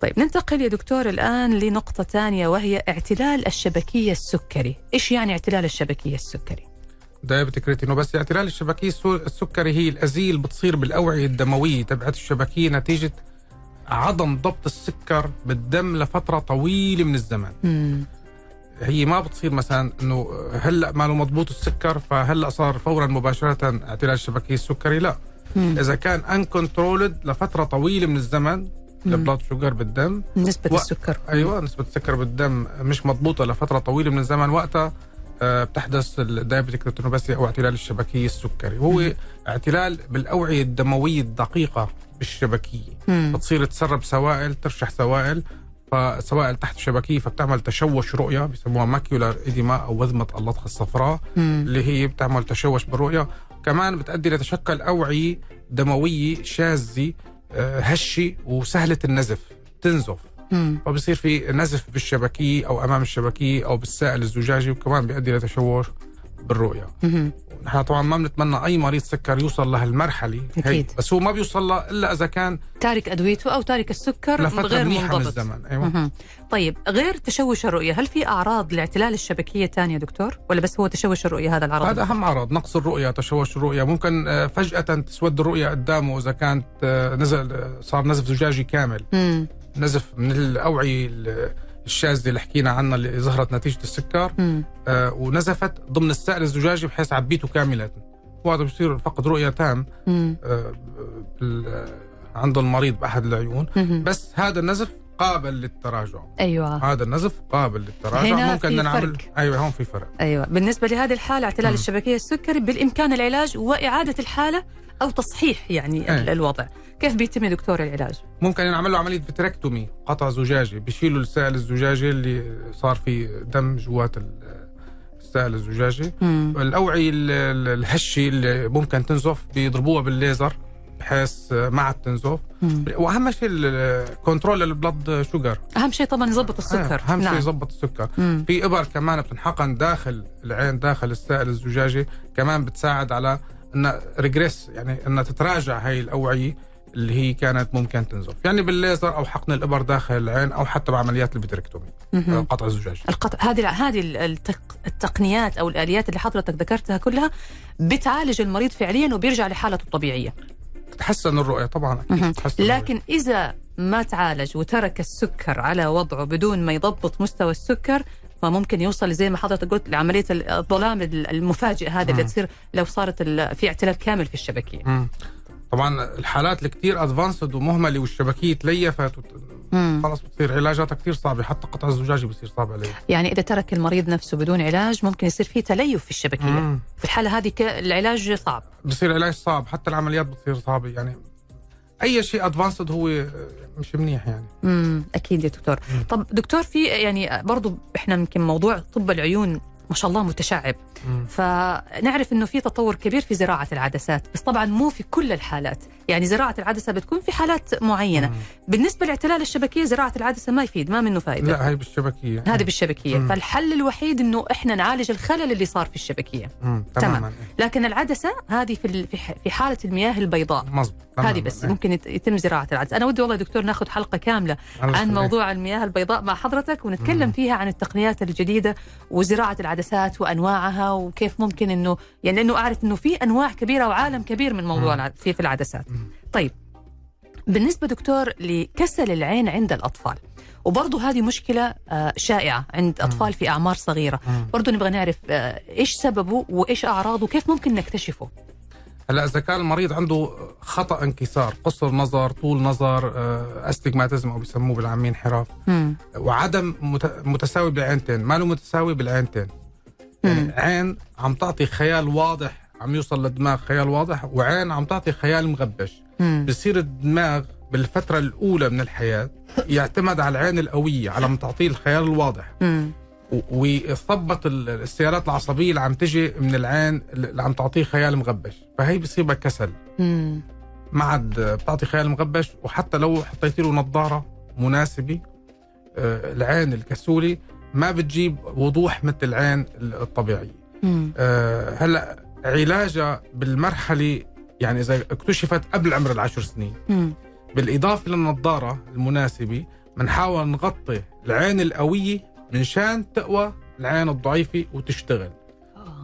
طيب ننتقل يا دكتور الآن لنقطة ثانية وهي اعتلال الشبكية السكري إيش يعني اعتلال الشبكية السكري؟ diabetic retinopathy اعتلال الشبكية السو- السكري هي الأذية اللي بتصير بالأوعية الدموية تبعت الشبكية نتيجة عدم ضبط السكر بالدم لفترة طويلة من الزمن مم. هي ما بتصير مثلا إنه هلأ ماله مضبوط السكر فهلأ صار فورا مباشرة اعتلال الشبكية السكري لا مم. إذا كان uncontrolled لفترة طويلة من الزمن ال blood sugar بالدم. نسبة و- السكر. أيوه نسبة السكر بالدم مش مضبوطة لفترة طويلة من الزمن. وقتها آه، بتحدث ال diabetic retinopathy أو اعتلال الشبكية السكري. وهو اعتلال بالأوعية الدموية الدقيقة بالشبكية. مم. بتصير تسرب سوائل ترشح سوائل. فسوائل تحت الشبكية فبتعمل تشوش رؤية بسموها macular edema أو وذمه اللطخه الصفراء مم. اللي هي بتعمل تشوش بالرؤية. كمان بتؤدي لتشكل أوعية دموية شاذة هشه وسهلة النزف تنزف. فبصير في نزف بالشبكية أو أمام الشبكية أو بالسائل الزجاجي وكمان بيؤدي لتشوش بالرؤية. نحن طبعا ما بنتمنى أي مريض سكر يوصل لهالمرحلة. هي أكيد. بس هو ما بيوصل لها إلا إذا كان تارك أدويته أو تارك السكر غير منيحة من منضبط. الزمن. أيوه. مهم. طيب غير تشوش الرؤية هل في أعراض لاعتلال الشبكية ثانية دكتور؟ ولا بس هو تشوش الرؤية هذا العرض؟ هذا أهم عرض نقص الرؤية تشوش الرؤية. ممكن آه، فجأة تسود الرؤية قدامه إذا كانت آه، نزل صار نزف زجاجي كامل. مم. نزف من الأوعية ال- الشاذه اللي حكينا عنها اللي ظهرت نتيجة السكر مم. آه، ونزفت ضمن السائل الزجاجي بحيث عبيته كامله وهذا بصير فقد رؤية تام مم. آه، بال- عند المريض بأحد العيون مهم. بس هذا النزف قابل للتراجع أيوه هذا النزف قابل للتراجع هنا ممكن في نعمل فرق. أيوه هون في فرق أيوه بالنسبة لهذه الحالة اعتلال مم. الشبكية السكري بالإمكان العلاج وإعادة الحالة أو تصحيح يعني أي. ال- الوضع كيف بيتم يا دكتور العلاج ممكن ينعمل له عملية vitrectomy قطع زجاجي بيشيلوا السائل الزجاجي اللي صار فيه دم جوات ال- السائل الزجاجي مم. الأوعية ال- ال- الهشة اللي ممكن تنزف بيضربوها بالليزر بحيث ما عاد تنزف. وأهم شيء ال control ال blood sugar أهم شيء طبعا يضبط السكر أهم شيء نعم. يظبط السكر مم. في إبر كمان بتنحقن داخل العين داخل السائل الزجاجي كمان بتساعد على إنها regress يعني إنها تتراجع هاي الأوعية اللي هي كانت ممكن تنزف يعني بالليزر أو حقن الإبر داخل العين أو حتى بعمليات ال vitrectomy مهم. قطع الزجاج القطع هذه هذه التق... التقنيات أو الآليات اللي حضرتك ذكرتها كلها بتعالج المريض فعليا وبيرجع لحالته الطبيعية تتحسن الرؤية طبعا. أكيد تتحسن الرؤية. لكن إذا ما تعالج وترك السكر على وضعه بدون ما يضبط مستوى السكر فممكن يوصل زي ما حضرتك قلت لعملية الظلام المفاجئ هذا اللي. تصير لو صارت في اعتلال كامل في الشبكية. طبعا الحالات اللي كثير advanced ومهملة والشبكية تليفت وت... خلص بتصير علاجاتها كثير صعبة حتى قطع الزجاجي بصير صعب عليه يعني إذا ترك المريض نفسه بدون علاج ممكن يصير في تليف في الشبكية. مم. في الحالة هذه ك- العلاج صعب. بصير علاج صعب حتى العمليات بتصير صعبة يعني أي شيء advanced هو مش منيح يعني امم أكيد يا دكتور مم. طب دكتور في يعني برضو إحنا يمكن موضوع طب العيون ما شاء الله متشعب مم. فنعرف إنه في تطور كبير في زراعة العدسات بس طبعا مو في كل الحالات يعني زراعة العدسة بتكون في حالات معينة مم. بالنسبة لاعتلال الشبكية زراعة العدسة ما يفيد ما منه فائدة لا هاي بالشبكية هذه بالشبكية مم. فالحل الوحيد إنه إحنا نعالج الخلل اللي صار في الشبكية مم. تمام. تماما لكن العدسة هذه في في حالة المياه البيضاء مزبوط هذه. بس إيه. ممكن يت- يتم زراعة العدسة أنا ودي والله دكتور ناخذ حلقة كاملة عن. موضوع المياه البيضاء مع حضرتك ونتكلم مم. فيها عن التقنيات الجديدة وزراعة العدسات وأنواعها وكيف ممكن إنه يعني انه أعرف إنه في أنواع كبيرة وعالم كبير من موضوع في في العدسات. طيب بالنسبة دكتور لكسل العين عند الأطفال وبرضه هذه مشكلة آه، شائعة عند أطفال في أعمار صغيرة، مم. برضه نبغى نعرف آه، إيش سببه وإيش أعراضه وكيف ممكن نكتشفه. هلا إذا كان المريض عنده خطأ انكسار قصر نظر طول نظر آه، استجماتيزم أو بيسموه بالعاميه انحراف. وعدم مت- متساوي بالعينتين ما له متساوي بالعينتين. يعني عين عم تعطي خيال واضح عم يوصل للدماغ خيال واضح وعين عم تعطي خيال مغبش. بصير الدماغ بالفترة الأولى من الحياة يعتمد على العين القوية على ما تعطيه الخيال الواضح. ويثبط ال- السيارات العصبية اللي عم تجي من العين اللي عم تعطيه خيال مغبش. فهي بصيبها كسل. ما عاد بتعطي خيال مغبش وحتى لو حطيتي له نظارة مناسبة آه، العين الكسولة ما بتجيب وضوح مثل العين الطبيعية مم. آه، هلا علاجها بالمرحلة يعني إذا اكتشفت قبل عمر العشر سنين مم. بالإضافة للنظارة المناسبة بنحاول نغطي العين القوية من شان تقوى العين الضعيفة وتشتغل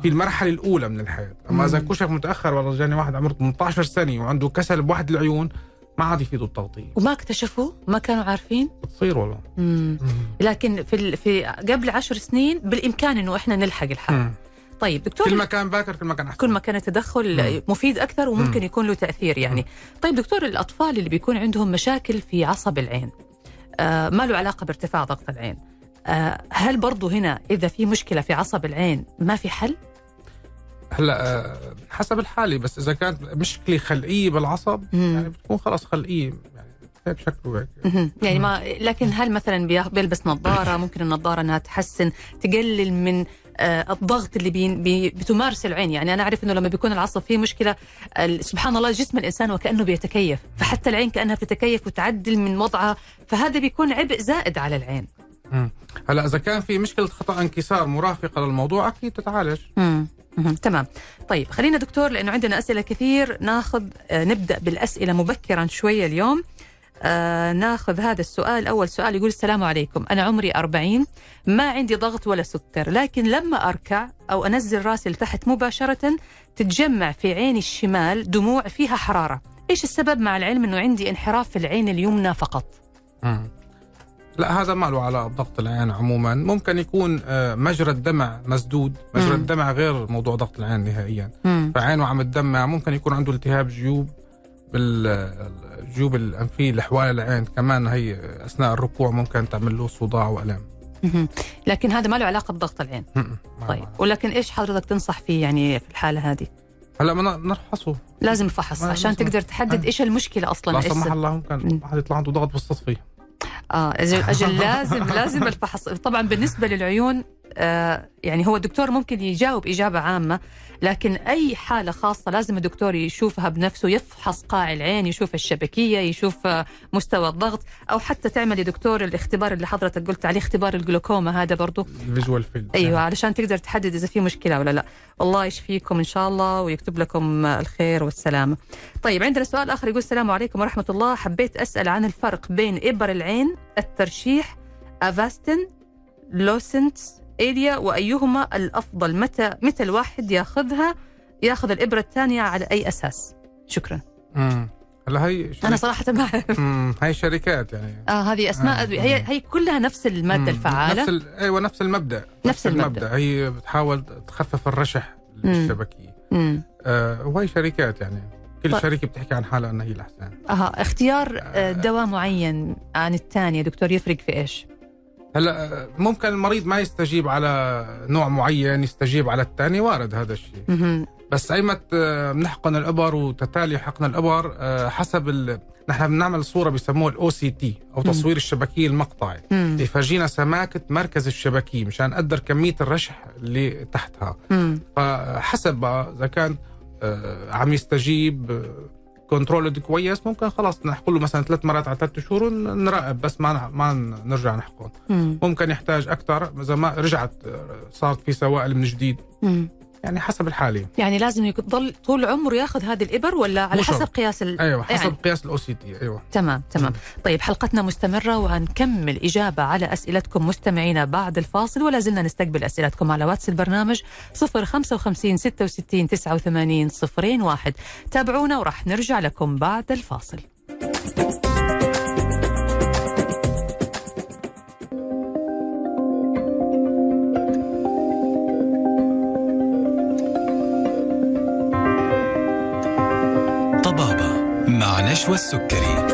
في المرحلة الأولى من الحياة أما إذا. كشف متأخر والله جاني واحد عمره 18 سنة وعنده كسل بواحد العيون ما عاد يفيده التغطية وما اكتشفوا؟ ما كانوا عارفين؟ بتصير والله. مم. لكن في ال... في قبل عشر سنين بالإمكان إنه إحنا نلحق الحال مم. طيب دكتور كل ما كان باكر كل ما كان أحسن. كل ما كان التدخل مم. مفيد أكثر وممكن مم. يكون له تأثير يعني. طيب دكتور الأطفال اللي بيكون عندهم مشاكل في عصب العين آه ما له علاقة بارتفاع ضغط العين آه هل برضو هنا إذا في مشكلة في عصب العين ما في حل؟ هلا حسب الحالة بس إذا كانت مشكلة خلقية بالعصب. يعني بتكون خلص خلقية يعني هيك شكله هيك. يعني ما لكن هل مثلا بيلبس نظارة ممكن النظارة إنها تحسن تقلل من آه، الضغط اللي بي بي بتمارس العين يعني أنا أعرف إنه لما بيكون العصب فيه مشكلة سبحان الله جسم الإنسان وكأنه بيتكيف فحتى العين كأنها بتتكيف وتعدل من وضعها فهذا بيكون عبء زائد على العين. هلا إذا كان في مشكلة خطأ انكسار مرافقة للموضوع أكيد تتعالج. مم. مهم. تمام. طيب خلينا دكتور لأنه عندنا أسئلة كثير. ناخذ آه، نبدأ بالأسئلة مبكرا شوية اليوم. آه ناخذ هذا السؤال. أول سؤال يقول السلام عليكم. أنا عمري 40 ما عندي ضغط ولا سكر لكن لما أركع أو أنزل راسي لتحت مباشرة تتجمع في عيني الشمال دموع فيها حرارة. إيش السبب مع العلم إنه عندي انحراف في العين اليمنى فقط؟ مم. لا هذا ما له علاقة بضغط العين عموما ممكن يكون آه، مجرى الدمع مسدود مجرى. الدمع غير موضوع ضغط العين نهائيا مم. فعينه عم تدمع ممكن يكون عنده التهاب جيوب بالجيوب الأنفية اللي حوالي العين كمان هي أثناء الركوع ممكن تعمل له صداع والام. لكن هذا ما له علاقة بضغط العين طيب. ولكن إيش حضرتك تنصح فيه يعني في الحالة هذه هلأ بدنا نفحصه لازم فحص عشان لازم. تقدر تحدد أي. إيش المشكلة أصلا لا سمح الله ممكن مم. واحد يطلع عنده ضغط بالصدفه آه أجل, أجل لازم لازم الفحص. طبعا بالنسبة للعيون آه يعني هو الدكتور ممكن يجاوب إجابة عامة لكن أي حالة خاصة لازم الدكتور يشوفها بنفسه يفحص قاع العين يشوف الشبكية يشوف آه، مستوى الضغط أو حتى تعمل يا دكتور الاختبار اللي حضرتك قلت عليه اختبار الجلوكوما هذا برضو. ال visual field أيوه علشان تقدر تحدد إذا في مشكلة ولا لا. الله يشفيكم إن شاء الله ويكتب لكم الخير والسلامة. طيب عندنا سؤال آخر يقول السلام عليكم ورحمة الله. حبيت أسأل عن الفرق بين إبر العين الترشيح أفاستن لوسنتس ايليا وأيهما الأفضل متى متى الواحد ياخذها ياخذ الإبرة الثانية على أي أساس شكرا مم. هلا هي أنا صراحة ما أعرف. هي شركات يعني آه هذه اسماء آه. هي هي كلها نفس المادة مم. الفعالة نفس ال... أيوه نفس المبدأ نفس المبدأ. هي بتحاول تخفف الرشح. الشبكي مم. آه وهي شركات يعني كل طيب. شركة بتحكي عن حالها إنها هي الأحسن أها اختيار آه، دواء معين عن الثاني دكتور يفرق في إيش؟ هلا آه، ممكن المريض ما يستجيب على نوع معين يستجيب على الثاني وارد هذا الشيء. بس ايمت آه، بنحقن الإبر وتتالي حقن الإبر آه، حسب ال... نحن بنعمل صورة بيسموها ال OCT أو تصوير الشبكيه المقطعي. يفرجينا سماكة مركز الشبكيه مشان نقدر كمية الرشح اللي تحتها. فحسب إذا كان آه، عم يستجيب control كويس ممكن خلاص نحكي له مثلا ثلاث مرات على ثلاث شهور ونراقب بس ما ما نرجع نحقن مم. ممكن يحتاج أكثر اذا ما رجعت صارت في سوائل من جديد مم. يعني حسب الحالة. يعني لازم يضل طول عمره ياخذ هذه الإبر ولا على. حسب قياس ال... أيوه حسب يعني. قياس ال OCT أيوه. تمام تمام. طيب حلقتنا مستمرة وهنكمل إجابة على أسئلتكم مستمعينا بعد الفاصل ولا زلنا نستقبل أسئلتكم على واتس البرنامج 055 66 89 01 تابعونا وراح نرجع لكم بعد الفاصل. مع نشوى السكري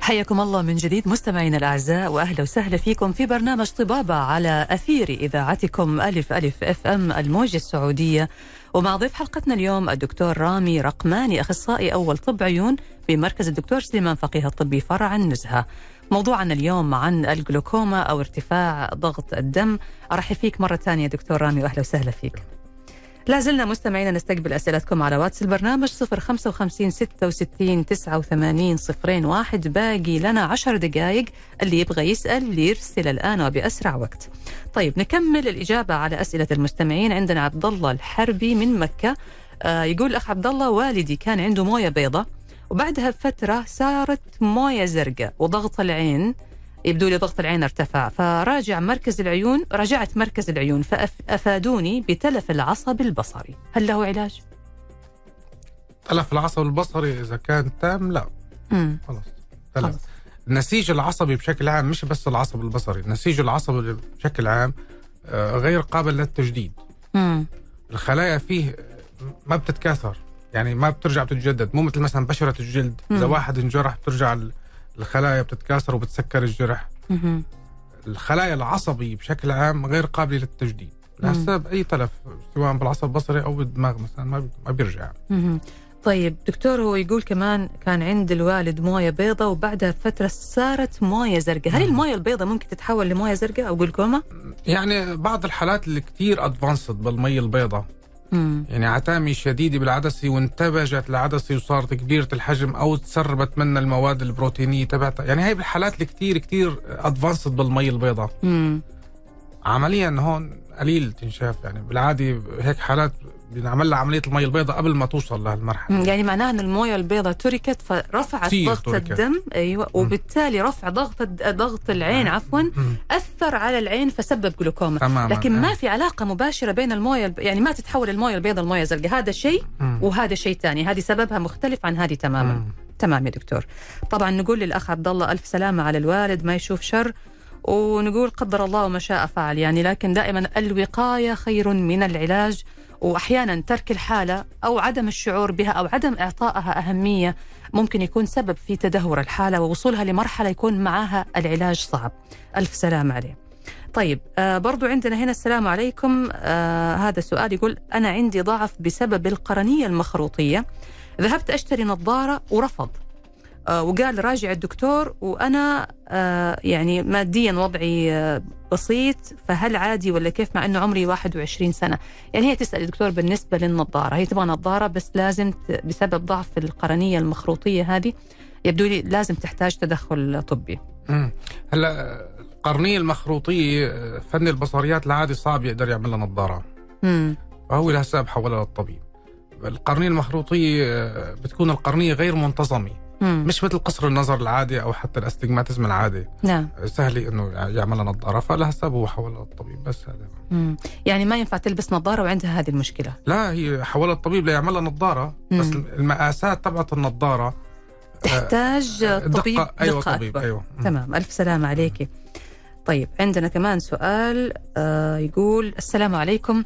حياكم الله من جديد مستمعينا الأعزاء وأهلا وسهلا فيكم في برنامج طبابة على أثير إذاعتكم ألف ألف FM الموجة السعودية. ومع ضيف حلقتنا اليوم الدكتور رامي رقماني أخصائي أول طب عيون بمركز الدكتور سليمان فقيه الطبي فرع النزهة. موضوعنا اليوم عن الجلوكوما أو ارتفاع ضغط الدم. أرحب فيك مرة ثانية دكتور رامي وأهلا وسهلا فيك. لا زلنا مستمعينا نستقبل أسئلتكم على واتس البرنامج 055 66 89 01 باقي لنا 10 دقائق اللي يبغى يسأل اللي يرسل الآن وبأسرع وقت. طيب نكمل الإجابة على أسئلة المستمعين. عندنا عبد الله الحربي من مكة. آه يقول الأخ عبد الله والدي كان عنده موية بيضة وبعدها بفترة صارت موية زرقاء وضغط العين. يبدو لي ضغط العين ارتفع فراجع مركز العيون رجعت مركز العيون فأفادوني بتلف العصب البصري هل له علاج؟ تلف العصب البصري إذا كان تام لا مم. خلاص خلاص. تلف النسيج العصبي بشكل عام مش بس العصب البصري النسيج العصبي بشكل عام آه، غير قابل للتجديد مم. الخلايا فيه ما بتتكاثر يعني ما بترجع بتتجدد مو مثل مثلا بشرة الجلد مم. واحد انجرح بترجع الخلايا بتتكاثر وبتسكر الجرح مم. الخلايا العصبي بشكل عام غير قابلة للتجديد. لسبب أي تلف سواء بالعصب البصري أو بالدماغ مثلا ما بي- ما بيرجع مم. طيب دكتور هو يقول كمان كان عند الوالد موية بيضة وبعدها بفترة صارت موية زرقاء هل الموية البيضة ممكن تتحول لموية زرقاء أو جلوكوما؟ يعني بعض الحالات اللي كتير advanced بالمي البيضاء مم. يعني عتامي شديدة بالعدسه وانتبجت العدسه وصارت كبيرة الحجم أو تسربت منها المواد البروتينية تبعتها يعني هي بالحالات اللي كتير كتير advanced بالمي البيضاء. عمليا هون قليل تنشاف يعني بالعادة هيك حالات بنعمل لها عملية المي البيضاء قبل ما توصل لهالمرحلة. يعني معناها إن المويه البيضاء تركت فرفعت ضغط تركت. الدم أيوه وبالتالي رفع ضغط ضغط العين عفوا مم. أثر على العين فسبب جلوكوما تماما لكن ما آه. في علاقة مباشرة بين المويه الب... يعني ما تتحول المويه البيضاء لمويه زرقاء هذا شيء. وهذا شيء ثاني هذه سببها مختلف عن هذه تماما مم. تمام يا دكتور طبعا نقول للأخ عبد الله ألف سلامة على الوالد ما يشوف شر ونقول قدر الله وما شاء فعل يعني لكن دائما الوقاية خير من العلاج وأحيانا ترك الحالة أو عدم الشعور بها أو عدم إعطائها أهمية ممكن يكون سبب في تدهور الحالة ووصولها لمرحلة يكون معها العلاج صعب. ألف سلام عليه. طيب آه برضو عندنا هنا السلام عليكم. آه هذا سؤال يقول أنا عندي ضعف بسبب القرنية المخروطية. ذهبت أشتري نظارة ورفض. وقال راجع الدكتور وأنا آه يعني ماديا وضعي آه بسيط فهل عادي ولا كيف مع أنه عمري 21 سنة؟ يعني هي تسأل الدكتور بالنسبة للنظارة. هي تبغى نظارة بس لازم بسبب ضعف القرنية المخروطية هذه يبدو لي لازم تحتاج تدخل طبي. هلا القرنية المخروطية فن البصريات العادي صعب يقدر يعمل لها نظارة. فهو لهسه بحولها للطبيب. القرنية المخروطية آه، بتكون القرنية غير منتظمة. مم. مش مثل قصر النظر العادي أو حتى الاستجماتيزم العادي نعم سهل إنه يعملها نظاره فلهسه هو حولها للطبيب بس هذا مم. يعني ما ينفع تلبس نظارة وعندها هذه المشكلة لا هي حولها الطبيب ليعمل لها نظاره بس مم. المقاسات تبعت النظارة تحتاج طبيب دقة أيوه دقة طبيب أكبر. أيوه مم. تمام ألف سلامة عليك طيب عندنا كمان سؤال آه يقول السلام عليكم آه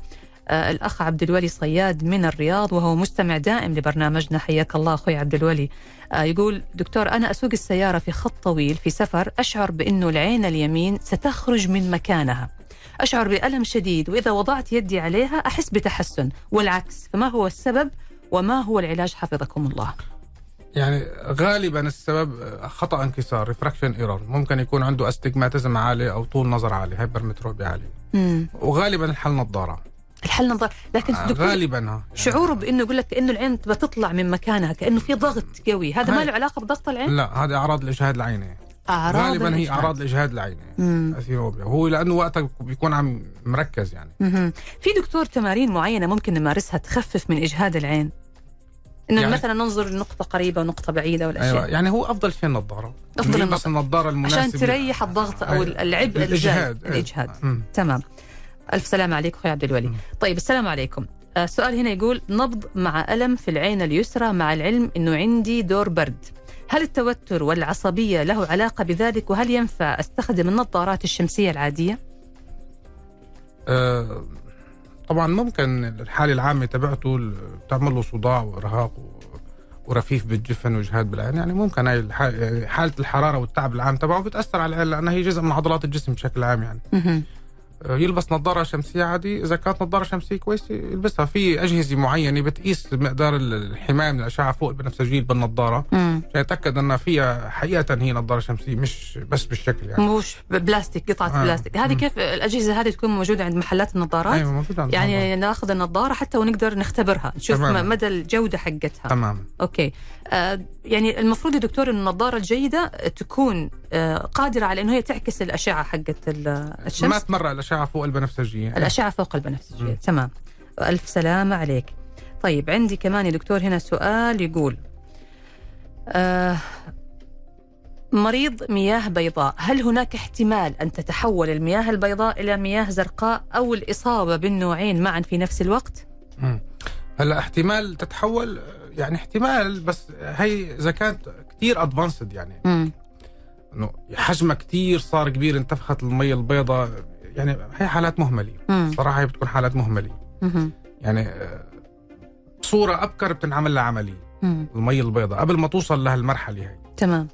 الأخ عبد الولي صياد من الرياض وهو مستمع دائم لبرنامجنا. حياك الله أخوي عبد الولي. آه يقول دكتور أنا أسوق السيارة في خط طويل في سفر أشعر بأنه العين اليمين ستخرج من مكانها. أشعر بألم شديد وإذا وضعت يدي عليها أحس بتحسن. والعكس فما هو السبب؟ وما هو العلاج؟ حفظكم الله. يعني غالبا السبب خطأ انكسار refraction error ممكن يكون عنده astigmatism عالي أو طول نظر عالي hypermetropia عالي. مم. وغالبا الحل نظارة. الحل نظر. لكن آه، غالبا ها يعني. شعوره بإنه يقول لك كانه العين تبى تطلع من مكانها كأنه في ضغط قوي. هذا ما. له علاقة بضغط العين؟ لا هذه أعراض الاجهاد العيني. أعراض غالبا هي الإجهاد. أعراض الاجهاد العيني مم. اثيروبيا هو لأنه وقتها بيكون عم مركز يعني. مهم. في دكتور تمارين معينة ممكن نمارسها تخفف من اجهاد العين؟ إنه يعني- مثلا ننظر لنقطة قريبة ونقطة بعيدة والأشياء. أيوه. يعني هو أفضل شيء النظارة. أفضل نجيب بس النظارة. المناسبة. عشان تريح الضغط أو أيوة. العبء الاجهاد أيوة. الاجهاد مم. تمام. ألف سلامة عليك أخوي عبد الولي. طيب السلام عليكم آه، السؤال هنا يقول نبض مع ألم في العين اليسرى مع العلم أنه عندي دور برد هل التوتر والعصبية له علاقة بذلك وهل ينفع أستخدم النظارات الشمسية العادية؟ آه، طبعا ممكن الحالة العامة تبعته بتعمل له صداع وإرهاق و- ورفيف بالجفن واجهاد بالعين يعني ممكن هاي الح- حالة الحرارة والتعب العام تبعه بتأثر على العين لأنها هي جزء من عضلات الجسم بشكل عام يعني. آه، يلبس نظارة شمسية عادي إذا كانت نظارة شمسية كويسة يلبسها في أجهزة معينة بتقيس مقدار ال- الحماية من الأشعة فوق البنفسجيه بالنظارة. عشان يتأكد انها فيها حقيقة هي نظارة شمسية مش بس بالشكل يعني مش بلاستيك قطعة آه. بلاستيك هذه. كيف الأجهزة هذه تكون موجودة عند محلات النظارات؟ أيوه موجود عند النظارة. يعني ناخذ النظارة حتى ونقدر نختبرها نشوف تماماً. مدى الجودة حقتها تماما أوكي آه يعني المفروض يا دكتور إن النظارة الجيدة تكون قادرة على إنه هي تعكس الأشعة حقت ال- ما الشمس تمرق الأشعة فوق البنفسجية. الأشعة فوق البنفسجية. مم. تمام. ألف سلامة عليك. طيب عندي كمان يا دكتور هنا سؤال يقول آه مريض مياه بيضاء هل هناك احتمال أن تتحول المياه البيضاء إلى مياه زرقاء أو الإصابة بالنوعين معا في نفس الوقت؟ مم. هلا احتمال تتحول يعني احتمال بس هي إذا كانت كثير ادفانسد يعني. مم. إنه حجمها كثير صار كبير انتفخت المي البيضاء يعني هي حالات مهمله. صراحة هي بتكون حالات مهمله. يعني آه، بصوره أبكر بتنعمل لها عمليه. المي البيضاء قبل ما توصل لهالمرحلة هي تمام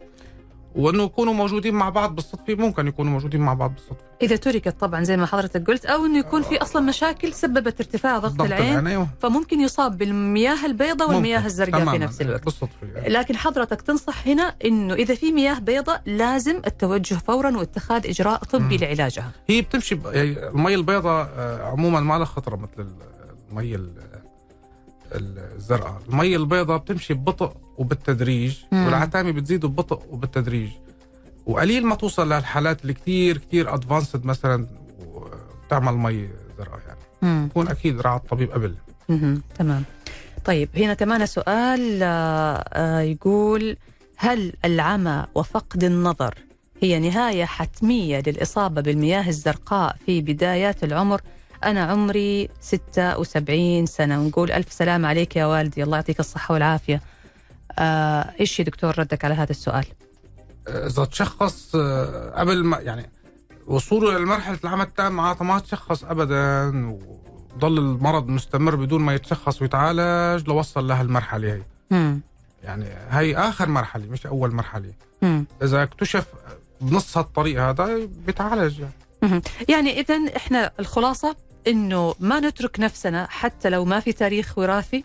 وإنه يكونوا موجودين مع بعض بالصدفة ممكن يكونوا موجودين مع بعض بالصدفة إذا تركت طبعا زي ما حضرتك قلت أو إنه يكون في أصلا مشاكل سببت ارتفاع ضغط, ضغط العين العين أيوه فممكن يصاب بالمياه البيضاء والمياه. الزرقاء في نفس الوقت بالصدفة يعني. لكن حضرتك تنصح هنا إنه إذا في مياه بيضاء لازم التوجه فورا واتخاذ إجراء طبي. لعلاجها هي بتمشي ب... يعني المي البيضاء آه، عموما ما لها خطره مثل المي ال- الزرقاء المي البيضاء بتمشي ببطء وبالتدريج مم. والعتامة بتزيد ببطء وبالتدريج. وقليل ما توصل للحالات اللي كثير كثير ادفانسد مثلا وبتعمل مي زرقاء يعني. مم. يكون أكيد راعى الطبيب قبل. تمام. طيب هنا كمان سؤال آه، آه، يقول هل العمى وفقد النظر هي نهاية حتمية للإصابة بالمياه الزرقاء في بدايات العمر؟ أنا عمري 76 سنة. ونقول ألف سلام عليك يا والدي. الله يعطيك الصحة والعافية. آه، إيش يا دكتور ردك على هذا السؤال إذا تشخص آه، قبل ما يعني وصوله لمرحله العمى التام معناتها ما تشخص ابدا وضل المرض مستمر بدون ما يتشخص ويتعالج لوصل لهالمرحله هي مم. يعني هي آخر مرحلة مش أول مرحلة مم. إذا اكتشف بنص هالطريق هذا بيتعالج يعني. يعني اذا إحنا الخلاصة إنه ما نترك نفسنا حتى لو ما في تاريخ وراثي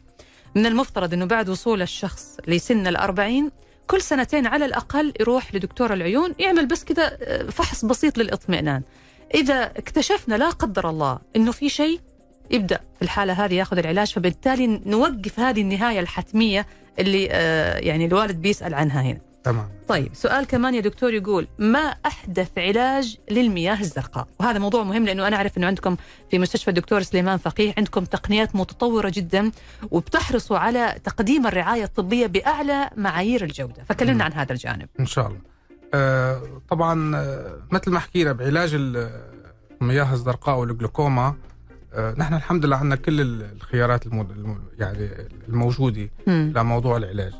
من المفترض إنه بعد وصول الشخص لسن الأربعين كل سنتين على الأقل يروح لدكتور العيون يعمل بس كذا آه، فحص بسيط للاطمئنان. إذا اكتشفنا لا قدر الله إنه في شيء يبدأ في الحالة هذه ياخذ العلاج فبالتالي نوقف هذه النهاية الحتمية اللي آه، يعني الوالد بيسأل عنها هنا. تمام. طيب سؤال كمان يا دكتور يقول ما أحدث علاج للمياه الزرقاء؟ وهذا موضوع مهم لأنه أنا أعرف إنه عندكم في مستشفى الدكتور سليمان فقيه عندكم تقنيات متطورة جدا وبتحرصوا على تقديم الرعاية الطبية بأعلى معايير الجودة. فكلمنا. عن هذا الجانب. إن شاء الله. آه طبعا آه مثل ما حكينا بعلاج ال- المياه الزرقاء والجلوكوما آه نحن الحمد لله عندنا كل ال- الخيارات المو... الم- يعني الموجودة. لموضوع العلاج.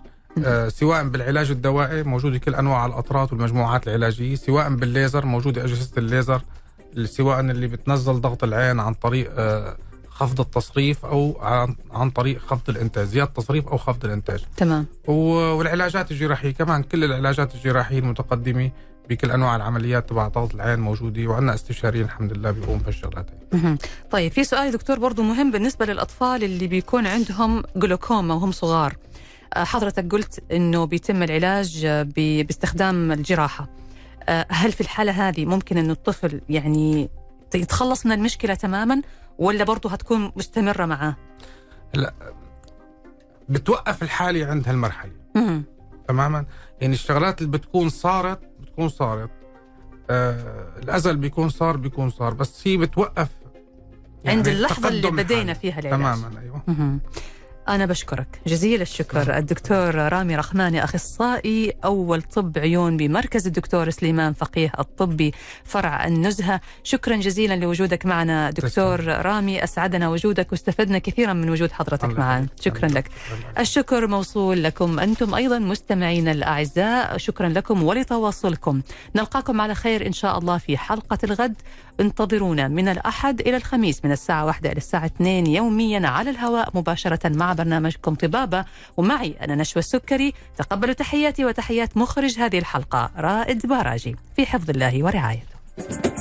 سواء بالعلاج الدوائي موجوده كل أنواع الاطرات والمجموعات العلاجية سواء بالليزر موجوده اجهزه الليزر اللي سواء اللي بتنزل ضغط العين عن طريق آه خفض التصريف أو عن, عن طريق خفض الإنتاج زيادة التصريف أو خفض الإنتاج. تمام. والعلاجات الجراحية كمان كل العلاجات الجراحية المتقدمة بكل أنواع العمليات تبع ضغط العين موجودة وعندنا استشاريين الحمد لله بيقوم بهالشغلات. طيب في سؤال دكتور برضو مهم بالنسبة للأطفال اللي بيكون عندهم جلوكوما وهم صغار. آه، حضرتك قلت إنه بيتم العلاج آه، باستخدام الجراحة آه، هل في الحالة هذه ممكن انه الطفل يعني يتخلص من المشكلة تماما ولا برضه هتكون مستمرة معاه؟ بتوقف الحاله عند هالمرحلة. تماما يعني الشغلات اللي بتكون صارت بتكون صارت آه الأزل بيكون صار بيكون صار بس هي بتوقف عند اللحظة اللي بدينا. فيها العلاج تماما أيوه. أنا بشكرك. جزيل الشكر. الدكتور رامي رحماني أخصائي أول طب عيون بمركز الدكتور سليمان فقيه الطبي فرع النزهة. شكرا جزيلا لوجودك معنا. دكتور رامي أسعدنا وجودك واستفدنا كثيرا من وجود حضرتك معنا. شكرا لك. الشكر موصول لكم أنتم أيضا مستمعينا الأعزاء. شكرا لكم ولتواصلكم. نلقاكم على خير إن شاء الله في حلقة الغد. انتظرونا من الأحد إلى الخميس من الساعة واحدة إلى الساعة 2 يوميا على الهواء مباشرة مع برنامجكم طبابة. ومعي أنا نشوى السكري. تقبلوا تحياتي وتحيات مخرج هذه الحلقة رائد باراجي في حفظ الله ورعايته.